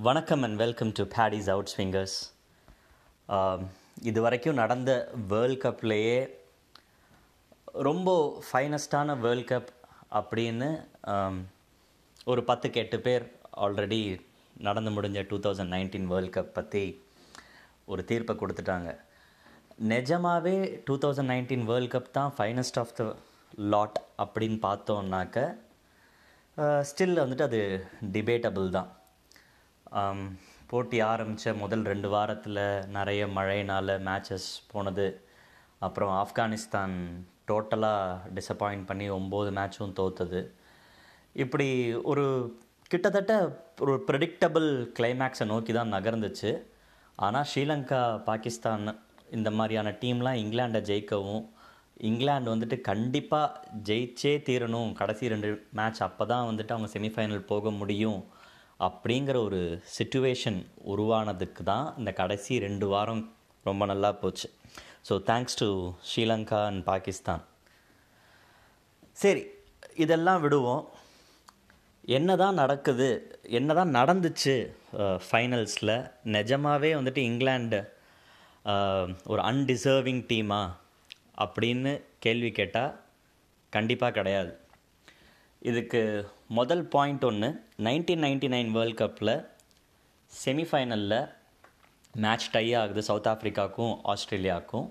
வணக்கம் and welcome to Paddy's out swingers இது வரைக்கும் நடந்த வேர்ல்ட் கப்லேயே ரொம்ப ஃபைனஸ்டான வேர்ல்ட் கப் அப்படின்னு um, ஒரு பத்துக்கு எட்டு பேர் ஆல்ரெடி நடந்து முடிஞ்ச two thousand nineteen world cup பற்றி ஒரு தீர்ப்பை கொடுத்துட்டாங்க. நிஜமாகவே two thousand nineteen world cup தான் ஃபைனஸ்ட் ஆஃப் த லாட் அப்படின்னு பார்த்தோன்னாக்க ஸ்டில் uh, வந்துட்டு அது டிபேட்டபிள் தான். போட்டி ஆரம்பித்த முதல் ரெண்டு வாரத்தில் நிறைய மழையினால் மேட்சஸ் போனது. அப்புறம் ஆப்கானிஸ்தான் டோட்டலாக டிசப்பாயிண்ட் பண்ணி ஒம்பது மேட்சும் தோத்தது. இப்படி ஒரு கிட்டத்தட்ட ஒரு ப்ரெடிக்டபிள் கிளைமேக்ஸை நோக்கி தான் நகர்ந்துச்சு. ஆனால் ஸ்ரீலங்கா பாகிஸ்தான் இந்த மாதிரியான டீம்லாம் இங்கிலாண்டை ஜெயிக்கவும் இங்கிலாந்து வந்துட்டு கண்டிப்பாக ஜெயிச்சே தீரணும். கடைசி ரெண்டு மேட்ச் அப்போ தான் வந்துட்டு அவங்க செமிஃபைனல் போக முடியும். அப்படிங்கிற ஒரு சுச்சுவேஷன் உருவானதுக்கு தான் இந்த கடைசி ரெண்டு வாரம் ரொம்ப நல்லா போச்சு. So thanks to Sri Lanka and Pakistan சரி இதெல்லாம் விடுவோம். என்ன தான் நடக்குது என்ன தான் நடந்துச்சு ஃபைனல்ஸில் நிஜமாகவே வந்துட்டு இங்கிலாண்டு ஒரு அன்டிசர்விங் டீமா அப்படின்னு கேள்வி கேட்டால் கண்டிப்பாக கிடையாது. இதுக்கு முதல் பாயிண்ட் ஒன்று நைன்டீன் நைன்டி நைன் வேர்ல்ட் கப்பில் செமிஃபைனலில் மேட்ச் டை ஆகுது சவுத் ஆஃப்ரிக்காவுக்கும் ஆஸ்திரேலியாவுக்கும்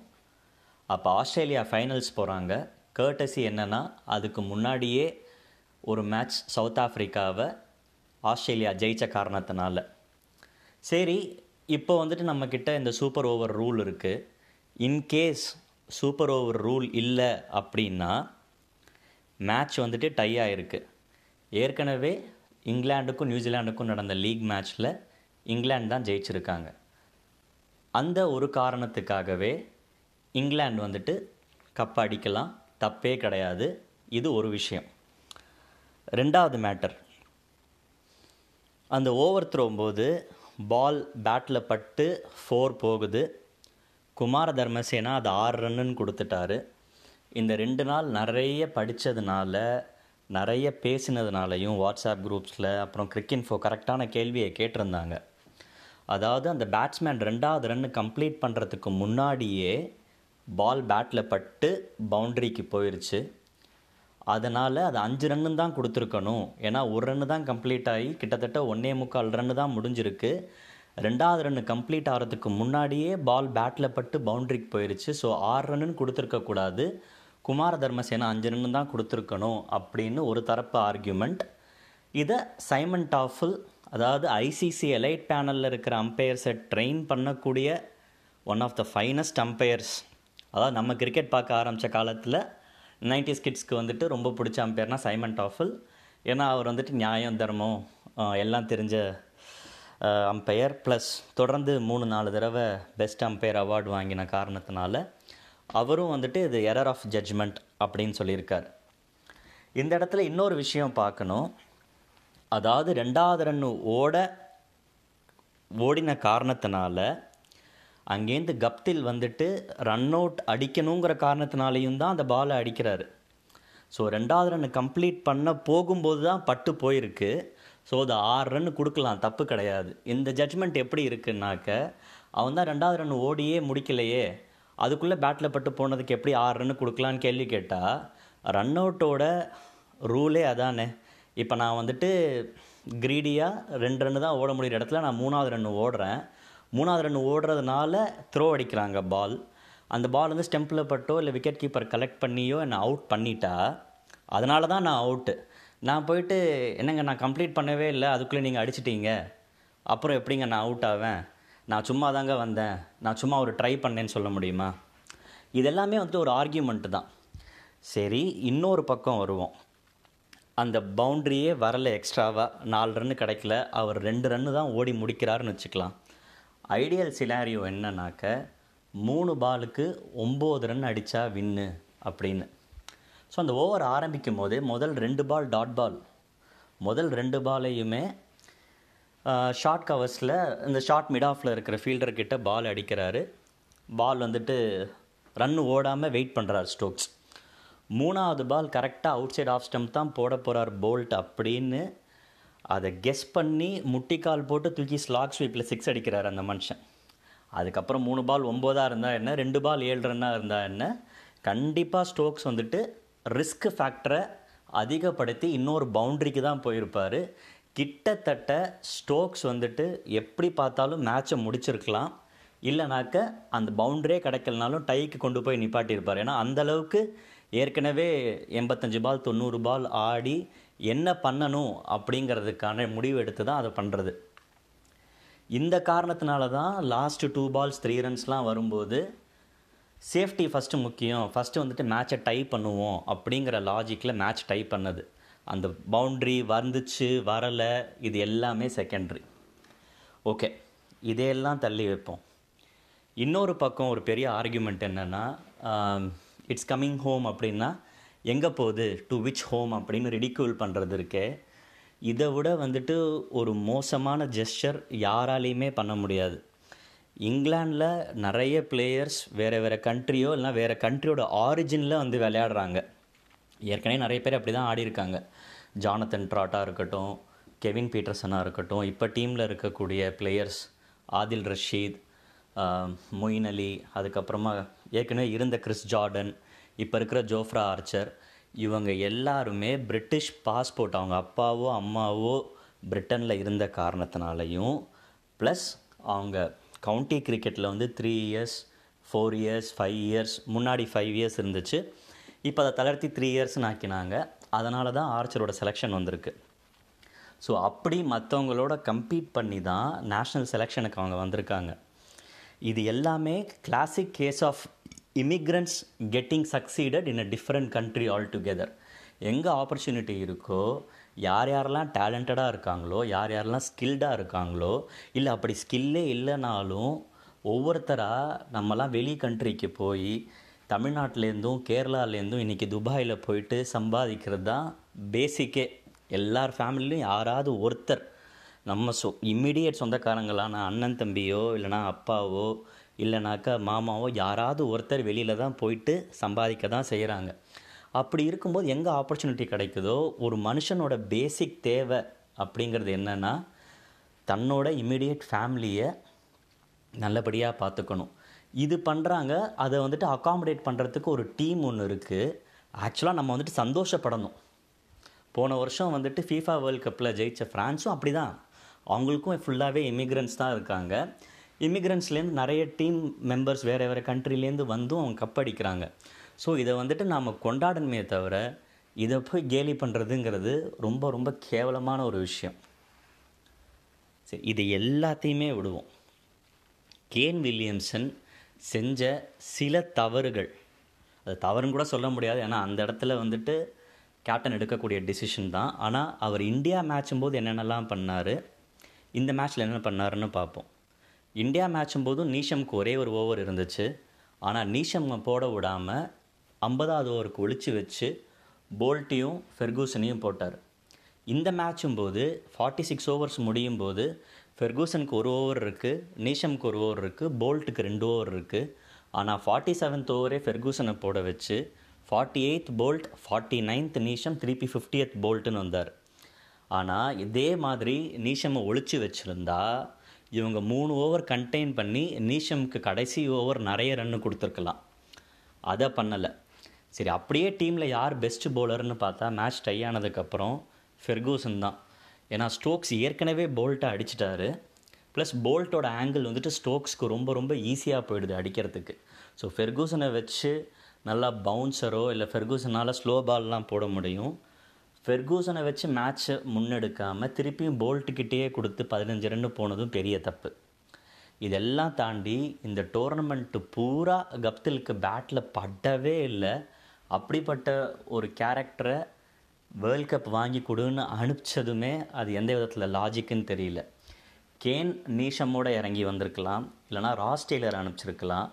அப்போ ஆஸ்திரேலியா ஃபைனல்ஸ் போகிறாங்க கேர்டசி என்னென்னா அதுக்கு முன்னாடியே ஒரு மேட்ச் சவுத் ஆஃப்ரிக்காவை ஆஸ்திரேலியா ஜெயிச்ச காரணத்தினால. சரி இப்போ வந்துட்டு நம்மக்கிட்ட இந்த சூப்பர் ஓவர் ரூல் இருக்குது in case super over rule இல்லை அப்படின்னா மேட்ச் வந்துட்டு டை ஆகிருக்கு ஏற்கனவே இங்கிலாண்டுக்கும் நியூசிலாண்டுக்கும் நடந்த லீக் மேட்ச்சில் இங்கிலாந்து தான் ஜெயிச்சிருக்காங்க. அந்த ஒரு காரணத்துக்காகவே இங்கிலாந்து வந்துட்டு கப் அடிக்கலாம் தப்பே கிடையாது. இது ஒரு விஷயம். ரெண்டாவது மேட்டர். அந்த ஓவர் த்ரோம்போது பால் பேட்டில் பட்டு ஃபோர் போகுது. குமார தர்மசேனா அது ஆறு ரன்னுன்னு கொடுத்துட்டாரு. இந்த ரெண்டு நாள் நிறைய படித்ததுனால நிறைய பேசினதுனாலையும் வாட்ஸ்அப் குரூப்ஸில் அப்புறம் கிரிக்கின்ஃபோ கரெக்டான கேள்வியை கேட்டிருந்தாங்க. அதாவது அந்த பேட்ஸ்மேன் ரெண்டாவது ரன்னு கம்ப்ளீட் பண்ணுறதுக்கு முன்னாடியே பால் பேட்டில் பட்டு பவுண்ட்ரிக்கு போயிருச்சு. அதனால் அது அஞ்சு ரன்னு தான் கொடுத்துருக்கணும். ஏன்னா ஒரு ரன்னு தான் கம்ப்ளீட் ஆகி கிட்டத்தட்ட ஒன்றே முக்கால் ரன்னு தான் முடிஞ்சிருக்கு. ரெண்டாவது ரன்னு கம்ப்ளீட் ஆகிறதுக்கு முன்னாடியே பால் பேட்டில் பட்டு பவுண்ட்ரிக்கு போயிருச்சு. ஸோ ஆறு ரன்னுன்னு கொடுத்துருக்கக்கூடாது. குமார தர்மசேனா அஞ்சனன்னு தான் கொடுத்துருக்கணும் அப்படின்னு ஒரு தரப்பு ஆர்கியூமெண்ட் இதை சைமன் டாஃபில் அதாவது ஐசிசி எலைட் பேனலில் இருக்கிற அம்பையர்ஸை ட்ரெயின் பண்ணக்கூடிய one of the finest umpires அதாவது நம்ம கிரிக்கெட் பார்க்க ஆரம்பித்த காலத்தில் நைன்டிஸ் கிட்ஸ்க்கு வந்துட்டு ரொம்ப பிடிச்ச அம்பையர்னால் சைமன் டாஃபில் ஏன்னா அவர் வந்துட்டு நியாயம் தர்மம் எல்லாம் தெரிஞ்ச அம்பையர் ப்ளஸ் தொடர்ந்து மூணு நாலு தடவை பெஸ்ட் அம்பையர் அவார்டு வாங்கின காரணத்தினால அவரும் வந்துட்டு இது எரர் ஆஃப் ஜட்ஜ்மெண்ட் அப்படின்னு சொல்லியிருக்கார். இந்த இடத்துல இன்னொரு விஷயம் பார்க்கணும். அதாவது ரெண்டாவது ரன்னு ஓட ஓடின காரணத்தினால அங்கேருந்து கப்தில் வந்துட்டு ரன் அவுட் அடிக்கணுங்கிற காரணத்தினாலையும் தான் அந்த பாலை அடிக்கிறாரு. ஸோ ரெண்டாவது ரன் கம்ப்ளீட் பண்ண போகும்போது தான் பட்டு போயிருக்கு. ஸோ அது ஆறு ரன் கொடுக்கலாம் தப்பு கிடையாது. இந்த ஜட்ஜ்மெண்ட் எப்படி இருக்குன்னாக்க அவன் தான் ரெண்டாவது ரன் ஓடியே முடிக்கலையே. அதுக்குள்ளே பேட்டில் பட்டு போனதுக்கு எப்படி ஆறு ரன் கொடுக்கலான்னு கேள்வி கேட்டால் ரன் அவுட்டோட ரூலே அதானே. இப்போ நான் வந்துட்டு க்ரீடியாக ரெண்டு ரன்னு தான் ஓட முடியிற இடத்துல நான் மூணாவது ரன் ஓடுறேன். மூணாவது ரன் ஓடுறதுனால த்ரோ அடிக்கிறாங்க பால் அந்த பால் வந்து ஸ்டெம்பில் பட்டோ இல்லை விக்கெட் கீப்பர் கலெக்ட் பண்ணியோ என்னை அவுட் பண்ணிட்டா அதனால தான் நான் அவுட்டு நான் போயிட்டு என்னங்க நான் கம்ப்ளீட் பண்ணவே இல்லை அதுக்குள்ளே நீங்கள் அடிச்சிட்டீங்க. அப்புறம் எப்படிங்க நான் அவுட் ஆவேன்? நான் சும்மா தாங்க வந்தேன். நான் சும்மா ஒரு ட்ரை பண்ணேன்னு சொல்ல முடியுமா? இதெல்லாமே வந்துட்டு ஒரு ஆர்கியூமெண்ட்டு தான். சரி இன்னொரு பக்கம் வருவோம். அந்த பவுண்ட்ரியே வரல எக்ஸ்ட்ராவாக நாலு ரன்னு கிடைக்கல. அவர் ரெண்டு ரன்னு தான் ஓடி முடிக்கிறாருன்னு வச்சுக்கலாம். ஐடியல் சினாரியோ என்னன்னாக்க மூணு பாலுக்கு ஒம்பது ரன் அடித்தா வின்னு அப்படின்னு. ஸோ அந்த ஓவர் ஆரம்பிக்கும் போது முதல் ரெண்டு பால் டாட் பால் முதல் ரெண்டு பாலையுமே ஷார்ட் கவர்ஸில் இந்த ஷார்ட் மிட் ஆஃபில் இருக்கிற ஃபீல்டர்கிட்ட பால் அடிக்கிறாரு. பால் வந்துட்டு ரன் ஓடாமல் வெயிட் பண்ணுறாரு ஸ்டோக்ஸ் மூணாவது பால் கரெக்டாக அவுட் சைட் ஆஃப் ஸ்டம்ப் தான் போட போகிறார் போல்ட் அப்படின்னு. அதை கெஸ் பண்ணி முட்டிக்கால் போட்டு தூக்கி ஸ்லாக் ஸ்வீப்பில் சிக்ஸ் அடிக்கிறார் அந்த மனுஷன். அதுக்கப்புறம் மூணு பால் ஒம்போதாக இருந்தால் என்ன ரெண்டு பால் ஏழு ரன்னாக இருந்தால் என்ன? கண்டிப்பாக ஸ்டோக்ஸ் வந்துட்டு ரிஸ்க் ஃபேக்டரை அதிகப்படுத்தி இன்னொரு பவுண்ட்ரிக்கு தான் போயிருப்பார். கிட்டத்தட்ட ஸ்டோக்ஸ் வந்துட்டு எப்படி பார்த்தாலும் மேட்சை முடிச்சிருக்கலாம். இல்லைனாக்க அந்த பவுண்டரியே கிடைக்கலனாலும் டைக்கு கொண்டு போய் நிப்பாட்டியிருப்பார். ஏன்னா அந்தளவுக்கு ஏற்கனவே எண்பத்தஞ்சு பால் தொண்ணூறு பால் ஆடி என்ன பண்ணணும் அப்படிங்கிறதுக்கான முடிவு எடுத்து தான் அதை பண்ணுறது இந்த காரணத்தினால தான் லாஸ்ட்டு டூ பால்ஸ் த்ரீ ரன்ஸ்லாம் வரும்போது சேஃப்டி ஃபஸ்ட்டு முக்கியம். ஃபஸ்ட்டு வந்துட்டு மேட்சை டை பண்ணுவோம் அப்படிங்கிற லாஜிக்கில் மேட்ச் டை பண்ணது. அந்த பவுண்ட்ரி வந்துச்சு வரலை இது எல்லாமே செகண்ட்ரி ஓகே இதையெல்லாம் தள்ளி வைப்போம். இன்னொரு பக்கம் ஒரு பெரிய ஆர்கியூமெண்ட் என்னென்னா இட்ஸ் கம்மிங் ஹோம் அப்படின்னா எங்கே போகுது? டு விச் ஹோம் அப்படின்னு ரிடிக்யூல் பண்ணுறது இருக்கே. இதை விட வந்துட்டு ஒரு மோசமான ஜெஸ்டர் யாராலையுமே பண்ண முடியாது. இங்கிலாண்டில் நிறைய பிளேயர்ஸ் வேறு வேறு கண்ட்ரியோ இல்லைனா வேறு கண்ட்ரியோட ஆரிஜினில் வந்து விளையாடுறாங்க. ஏற்கனவே நிறைய பேர் அப்படி தான் ஆடியிருக்காங்க ஜானத்தன் ட்ராட்டாக இருக்கட்டும் கெவின் பீட்டர்சனாக இருக்கட்டும் இப்போ டீமில் இருக்கக்கூடிய பிளேயர்ஸ் ஆதில் ரஷீத் மொயின் அலி அதுக்கப்புறமா ஏற்கனவே இருந்த கிறிஸ் ஜார்டன் இப்போ இருக்கிற ஜோஃப்ரா ஆர்ச்சர் இவங்க எல்லாருமே பிரிட்டிஷ் பாஸ்போர்ட் அவங்க அப்பாவோ அம்மாவோ பிரிட்டனில் இருந்த காரணத்தினாலையும் ப்ளஸ் அவங்க கவுண்டி கிரிக்கெட்டில் வந்து three years four years five years முன்னாடி ஃபைவ் இயர்ஸ் இருந்துச்சு. இப்போ அதை தளர்த்தி த்ரீ இயர்ஸ்னு ஆக்கினாங்க. அதனால தான் ஆர்ச்சரோட செலெக்ஷன் வந்திருக்கு. ஸோ அப்படி மற்றவங்களோட கம்பீட் பண்ணி தான் நேஷ்னல் செலெக்ஷனுக்கு அவங்க வந்திருக்காங்க. இது எல்லாமே classic case of immigrants getting succeeded in a different country all together எங்கே ஆப்பர்ச்சுனிட்டி இருக்கோ யார் யாரெல்லாம் டேலண்டடாக இருக்காங்களோ யார் யாரெல்லாம் ஸ்கில்டாக இருக்காங்களோ இல்லை அப்படி ஸ்கில்லே இல்லைனாலும் ஒவ்வொருத்தராக நம்மலாம் வெளி கண்ட்ரிக்கு போய் தமிழ்நாட்டிலேருந்தும் கேரளாலேருந்தும் இன்றைக்கி துபாயில் போயிட்டு சம்பாதிக்கிறது தான் பேசிக்கே எல்லார் ஃபேமிலிலையும் யாராவது ஒருத்தர் நம்ம சொ இம்மிடியட் சொந்தக்காரங்களான அண்ணன் தம்பியோ இல்லைனா அப்பாவோ இல்லைனாக்கா மாமாவோ யாராவது ஒருத்தர் வெளியில் தான் போயிட்டு சம்பாதிக்க தான் செய்கிறாங்க அப்படி இருக்கும்போது எங்கே ஆப்பர்ச்சுனிட்டி கிடைக்குதோ ஒரு மனுஷனோட பேசிக் தேவை அப்படிங்கிறது என்னென்னா தன்னோட இம்மிடியட் ஃபேமிலியை நல்லபடியாக பார்த்துக்கணும். இது பண்ணுறாங்க அதை வந்துட்டு அகாமடேட் பண்ணுறதுக்கு ஒரு டீம் ஒன்று இருக்குது ஆக்சுவலாக நம்ம வந்துட்டு சந்தோஷப்படணும். போன வருஷம் வந்துட்டு ஃபீஃபா வேர்ல்ட் கப்பில் ஜெயித்த ஃப்ரான்ஸும் அப்படி தான் அவங்களுக்கும் ஃபுல்லாகவே இமிக்ரன்ஸ் தான் இருக்காங்க. இமிக்ரன்ஸ்லேருந்து நிறைய டீம் மெம்பர்ஸ் வேறு வேறு கண்ட்ரிலேருந்து வந்தும் அவங்க கப் அடிக்கிறாங்க. ஸோ இதை வந்துட்டு நாம் கொண்டாடணுமே தவிர இதை போய் கேலி பண்ணுறதுங்கிறது ரொம்ப ரொம்ப கேவலமான ஒரு விஷயம். சரி இது எல்லாத்தையுமே விடுவோம். கேன் வில்லியம்சன் செஞ்ச சில தவறுகள். அது தவறுன்னு கூட சொல்ல முடியாது. ஏன்னா அந்த இடத்துல வந்துட்டு கேப்டன் எடுக்கக்கூடிய டிசிஷன் தான். ஆனால் அவர் இந்தியா மேட்சும் போது என்னென்னலாம் பண்ணார்? இந்த மேட்ச்சில் என்ன பண்ணாருன்னு பார்ப்போம். இந்தியா மேட்சும் போதும் நீஷம்க்கு ஒரே ஒரு ஓவர் இருந்துச்சு. ஆனால் நீஷம் போட விடாமல் ஐம்பதாவது ஓவருக்கு ஒழிச்சு வச்சு போல்ட்டையும் ஃபெர்கூசனையும் போட்டார். இந்த மேட்சும் போது ஃபார்ட்டி சிக்ஸ் ஓவர்ஸ் முடியும் போது ஃபெர்கூசனுக்கு ஒரு ஓவர் இருக்குது நீஷம்க்கு ஒரு ஓவர் இருக்குது போல்ட்டுக்கு ரெண்டு ஓவர் இருக்குது ஆனால் ஃபார்ட்டி செவன்த் ஓவரே ஃபெர்கூசனை போட வச்சு forty eighth Boult forty ninth Neesham திருப்பி ஃபிஃப்டியத் போல்ட்டுன்னு வந்தார். ஆனால் இதே மாதிரி நீஷமை ஒழிச்சு வச்சுருந்தா இவங்க மூணு ஓவர் கண்டெயின் பண்ணி நீஷம்க்கு கடைசி ஓவர் நிறைய ரன்னு கொடுத்துருக்கலாம். அதை பண்ணலை. சரி அப்படியே டீமில் யார் பெஸ்ட் பவுலர்னு பார்த்தா மேட்ச் டை ஆனதுக்கப்புறம் ஃபெர்கூசன் தான். ஏன்னா ஸ்டோக்ஸ் ஏற்கனவே போல்ட்டை அடிச்சிட்டாரு. ப்ளஸ் போல்ட்டோட ஆங்கிள் வந்துட்டு ஸ்டோக்ஸ்க்கு ரொம்ப ரொம்ப ஈஸியாக போயிடுது அடிக்கிறதுக்கு. ஸோ ஃபெர்கூசனை வச்சு நல்லா பவுன்சரோ இல்லை ஃபெர்கூசனால் ஸ்லோ பால்லாம் போட முடியும். ஃபெர்கூசனை வச்சு மேட்ச்சை முன்னெடுக்காமல் திருப்பியும் போல்ட்டுக்கிட்டேயே கொடுத்து பதினஞ்சு ரன்னு போனதும் பெரிய தப்பு. இதெல்லாம் தாண்டி இந்த டோர்னமெண்ட்டு பூரா கப்திலுக்கு பேட்டில் படவே இல்லை. அப்படிப்பட்ட ஒரு கேரக்டரை வேர்ல்ட் கப் வாங்கி கொடுன்னு அனுப்பிச்சதுமே அது எந்த விதத்தில் லாஜிக்குன்னு தெரியல. கேன் நீஷமோட இறங்கி வந்திருக்கலாம். இல்லைனா ராஸ் டெய்லர் அனுப்பிச்சிருக்கலாம்.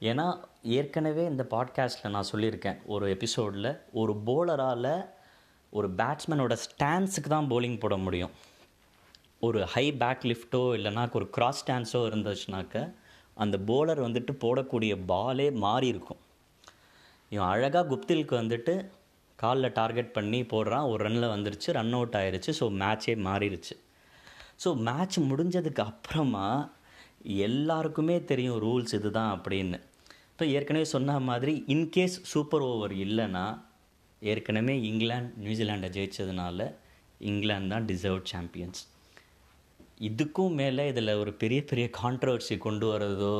ஏன்னா ஏற்கனவே இந்த பாட்காஸ்ட்டில் நான் சொல்லியிருக்கேன் ஒரு எபிசோடில் ஒரு போலரால் ஒரு பேட்ஸ்மேனோட ஸ்டான்ஸுக்கு தான் போலிங் போட முடியும். ஒரு ஹை பேக் லிஃப்ட்டோ இல்லைனா ஒரு கிராஸ் ஸ்டான்ஸோ இருந்துச்சுனாக்க அந்த போலர் வந்துட்டு போடக்கூடிய பாலே மாறி இருக்கும் இவன் அழகாக குப்திலுக்கு வந்துட்டு காலில் டார்கெட் பண்ணி போடுறான் ஒரு ரன்னில் வந்துருச்சு ரன் அவுட் ஆயிருச்சு ஸோ மேட்சே மாறிடுச்சு ஸோ மேட்ச் முடிஞ்சதுக்கு அப்புறமா எல்லாருக்குமே தெரியும் ரூல்ஸ் இதுதான் அப்படின்னு. இப்போ ஏற்கனவே சொன்ன மாதிரி இன்கேஸ் சூப்பர் ஓவர் இல்லைன்னா ஏற்கனவே இங்கிலாந்து நியூசிலாண்டை ஜெயித்ததுனால இங்கிலாந்து தான் டிசர்வ் சாம்பியன்ஸ் இதுக்கும் மேலே இதில் ஒரு பெரிய பெரிய கான்ட்ரவர்சி கொண்டு வரதோ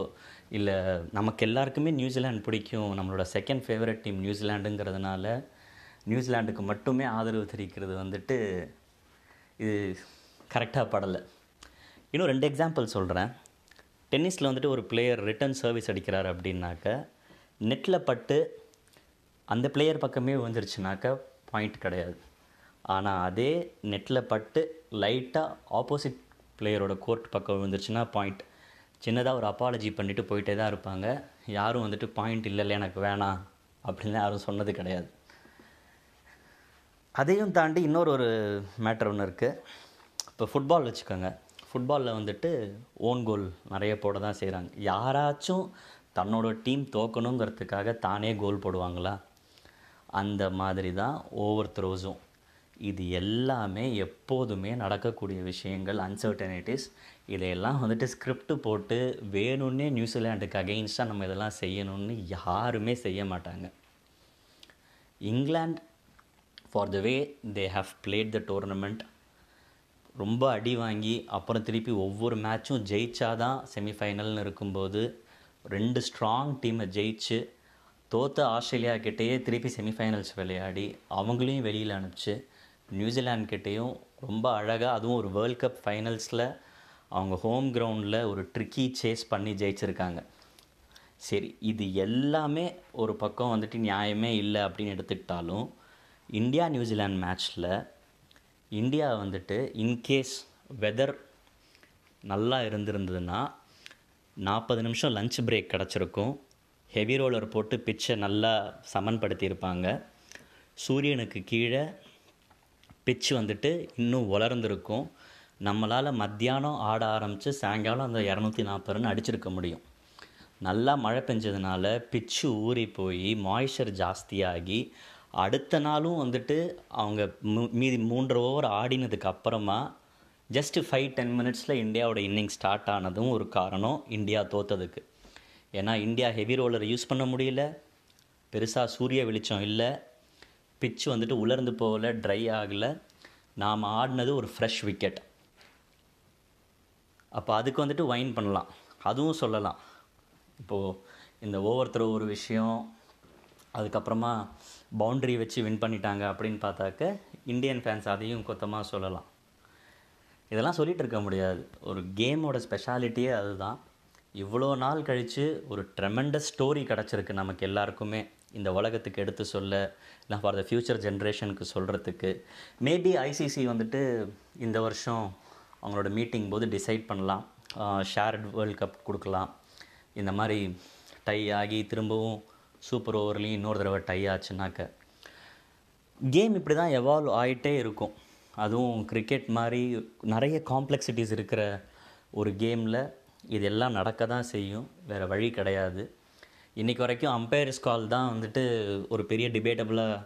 இல்லை நமக்கு எல்லாருக்குமே நியூசிலாந்து பிடிக்கும் நம்மளோட செகண்ட் ஃபேவரட் டீம் நியூசிலாண்டுங்கிறதுனால நியூசிலாண்டுக்கு மட்டுமே ஆதரவு தெரிவிக்கிறது வந்துட்டு இது கரெக்டாக படலை. இன்னும் ரெண்டு எக்ஸாம்பிள் சொல்கிறேன் டென்னிஸில் வந்துட்டு ஒரு பிளேயர் ரிட்டர்ன் சர்வீஸ் அடிக்கிறார் அப்படின்னாக்க நெட்டில் பட்டு அந்த பிளேயர் பக்கமே வந்துருச்சுனாக்க பாயிண்ட் கிடையாது. ஆனால் அதே நெட்டில் பட்டு லைட்டாக ஆப்போசிட் பிளேயரோட கோர்ட் பக்கம் விழுந்துருச்சுன்னா பாயிண்ட் சின்னதாக ஒரு அப்பாலஜி பண்ணிவிட்டு போயிட்டே தான் இருப்பாங்க. யாரும் வந்துட்டு பாயிண்ட் இல்லைல்ல எனக்கு வேணாம் அப்படின்னு யாரும் சொன்னது கிடையாது. அதையும் தாண்டி இன்னொரு ஒரு மேட்டர் ஒன்று இருக்குது இப்போ ஃபுட்பால் வச்சுக்கோங்க. ஃபுட்பாலில் வந்துட்டு ஓன் கோல் நிறைய போட தான் செய்கிறாங்க யாராச்சும் தன்னோட டீம் தோக்கணுங்கிறதுக்காக தானே கோல் போடுவாங்களா? அந்த மாதிரி தான் ஓவர் த்ரோஸும் இது எல்லாமே எப்போதுமே நடக்கக்கூடிய விஷயங்கள் அன்சர்டனிட்டிஸ் இதையெல்லாம் வந்துட்டு ஸ்கிரிப்ட் போட்டு வேணும்னே நியூசிலாண்டுக்கு அகெயின்ஸ்டாக நம்ம இதெல்லாம் செய்யணும்னு யாருமே செய்ய மாட்டாங்க. England for the way they have played the tournament ரொம்ப அடி வாங்கி அப்புறம் திருப்பி ஒவ்வொரு மேட்சும் ஜெயிச்சாதான் செமிஃபைனல்னு இருக்கும்போது ரெண்டு ஸ்ட்ராங் டீமை ஜெயிச்சு தோத்த ஆஸ்திரேலியா கிட்டேயே திருப்பி செமிஃபைனல்ஸ் விளையாடி அவங்களையும் வெளியில் அனுப்பிச்சு நியூசிலாண்ட் கிட்டேயும் ரொம்ப அழகாக அதுவும் ஒரு வேர்ல்ட் கப் ஃபைனல்ஸில் அவங்க ஹோம் கிரவுண்டில் ஒரு ட்ரிக்கி சேஸ் பண்ணி ஜெயிச்சிருக்காங்க. சரி இது எல்லாமே ஒரு பக்கம் வந்துட்டு நியாயமே இல்லை அப்படின்னு எடுத்துக்கிட்டாலும் இந்தியா நியூசிலாந்து மேட்ச்சில் இந்தியா வந்துட்டு இன்கேஸ் வெதர் நல்லா இருந்திருந்ததுன்னா நாற்பது நிமிஷம் லஞ்ச் பிரேக் கிடச்சிருக்கும். ஹெவி ரோலர் போட்டு பிச்சை நல்லா சமன்படுத்தியிருப்பாங்க. சூரியனுக்கு கீழே பிச்சு வந்துட்டு இன்னும் வளர்ந்துருக்கும். நம்மளால் மத்தியானம் ஆட ஆரம்பித்து சாயங்காலம் அந்த இரநூத்தி நாற்பது ரன் அடிச்சிருக்க முடியும். நல்லா மழை பெஞ்சதுனால பிச்சு ஊறி போய் மாய்ஸ்சர் ஜாஸ்தியாகி அடுத்த நாளும் வந்துட்டு அவங்க மீதி மூன்று ஓவர் ஆடினதுக்கு அப்புறமா ஜஸ்ட்டு ஃபைவ் டென் மினிட்ஸில் இந்தியாவோட இன்னிங் ஸ்டார்ட் ஆனதும் ஒரு காரணம் இந்தியா தோத்ததுக்கு. ஏன்னா இந்தியா ஹெவி ரோலரை யூஸ் பண்ண முடியல. பெருசாக சூரிய வெளிச்சம் இல்லை. பிச்சு வந்துட்டு உலர்ந்து போகல ட்ரை ஆகலை. நாம் ஆடினது ஒரு ஃப்ரெஷ் விக்கெட் அப்போ அதுக்கு வந்துட்டு வைன் பண்ணலாம். அதுவும் சொல்லலாம். இப்போது இந்த ஓவர் த்ரோ ஒரு விஷயம் அதுக்கப்புறமா பவுண்ட்ரி வச்சு வின் பண்ணிட்டாங்க அப்படின்னு பார்த்தாக்க இந்தியன் ஃபேன்ஸ் அதையும் கொத்தமாக சொல்லலாம். இதெல்லாம் சொல்லிகிட்டு இருக்க முடியாது. ஒரு கேமோட ஸ்பெஷாலிட்டியே அதுதான். இவ்வளோ நாள் கழித்து ஒரு ட்ரெமெண்டஸ் ஸ்டோரி கிடச்சிருக்கு நமக்கு எல்லாருக்குமே. இந்த உலகத்துக்கு எடுத்து சொல்ல இல்லை ஃபார் த ஃப்யூச்சர் ஜென்ரேஷனுக்கு சொல்கிறதுக்கு மேபி ஐசிசி வந்துட்டு இந்த வருஷம் அவங்களோட மீட்டிங் போது டிசைட் பண்ணலாம். ஷேர்ட் வேர்ல்ட் கப் கொடுக்கலாம். இந்த மாதிரி டை ஆகி திரும்பவும் சூப்பர் ஓவர்லேயும் இன்னொரு தடவை டை ஆச்சுனாக்க கேம் இப்படி தான் எவால்வ் ஆகிட்டே இருக்கும். அதுவும் கிரிக்கெட் மாதிரி நிறைய காம்ப்ளெக்சிட்டிஸ் இருக்கிற ஒரு கேமில் இதெல்லாம் நடக்க தான் செய்யும். வேறு வழி கிடையாது. இன்றைக்கி வரைக்கும் அம்பையர்ஸ் கால் தான் வந்துட்டு ஒரு பெரிய டிபேட்டபுளாக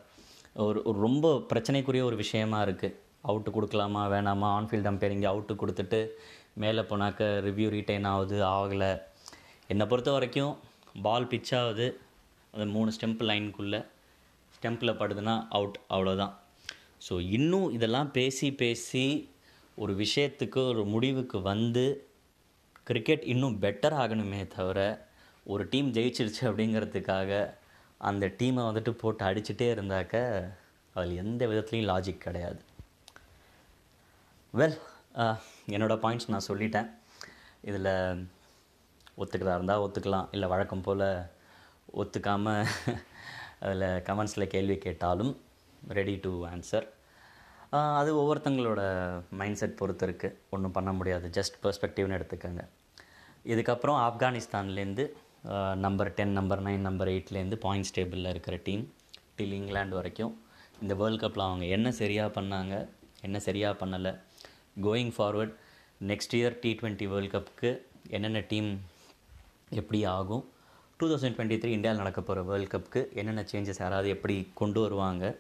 ஒரு ஒரு ரொம்ப பிரச்சனைக்குரிய ஒரு விஷயமா இருக்குது அவுட்டு கொடுக்கலாமா வேணாமா? ஆன்ஃபீல்டு அம்பையரிங்க அவுட்டு கொடுத்துட்டு மேலே போனாக்க ரிவ்யூ ரீட்டைன் ஆகுது ஆகலை. என்னை பொறுத்த வரைக்கும் பால் பிச் ஆகுது. அந்த மூணு ஸ்டெம்ப் லைனுக்குள்ளே ஸ்டெம்பில் படுதுன்னா அவுட் அவ்வளோதான் ஸோ இன்னும் இதெல்லாம் பேசி பேசி ஒரு விஷயத்துக்கு ஒரு முடிவுக்கு வந்து கிரிக்கெட் இன்னும் பெட்டர் ஆகணுமே தவிர ஒரு டீம் ஜெயிச்சிருச்சு அப்படிங்கிறதுக்காக அந்த டீமை வந்துட்டு போட்டு அடிச்சுட்டே இருந்தாக்க அதில் எந்த விதத்துலேயும் லாஜிக் கிடையாது. வெல் என்னோடய பாயிண்ட்ஸ் நான் சொல்லிட்டேன். இதில் ஒத்துக்கிறதா இருந்தால் ஒத்துக்கலாம். இல்லை வழக்கம் போல் ஒத்துக்காமல் அதில் கமெண்ட்ஸில் கேள்வி கேட்டாலும் ரெடி டு ஆன்சர் அது ஒவ்வொருத்தங்களோட மைண்ட் செட் பொறுத்து இருக்குது ஒன்றும் பண்ண முடியாது. ஜஸ்ட் பெர்ஸ்பெக்டிவ்னு எடுத்துக்கோங்க. இதுக்கப்புறம் ஆப்கானிஸ்தான்லேருந்து number ten number nine number எயிட்லேருந்து points டேபிளில் இருக்கிற டீம் டில் இங்கிலாந்து வரைக்கும் இந்த வேர்ல்ட் கப்பில் அவங்க என்ன சரியாக பண்ணாங்க என்ன சரியாக பண்ணலை. Going forward next year T twenty world கப்புக்கு என்னென்ன டீம் எப்படி ஆகும் டூ தௌசண்ட் டுவெண்ட்டி த்ரீ இந்தியாவில் நடக்க போகிற வேர்ல்ட் கப்புக்கு என்னென்ன சேஞ்சஸ் யாராவது எப்படி கொண்டு வருவாங்க?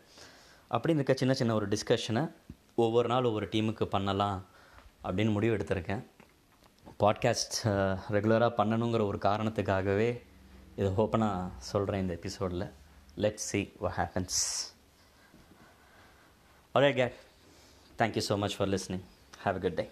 அப்படின்னு இருக்க சின்ன சின்ன ஒரு டிஸ்கஷனை ஒவ்வொரு நாள் ஒவ்வொரு டீமுக்கு பண்ணலாம் அப்படின்னு முடிவு எடுத்திருக்கேன். பாட்காஸ்ட் ரெகுலராக பண்ணணுங்கிற ஒரு காரணத்துக்காகவே இதை ஓப்பனாக சொல்கிறேன் இந்த எபிசோடில் let see what happens alright gate thank you so much for listening have a good day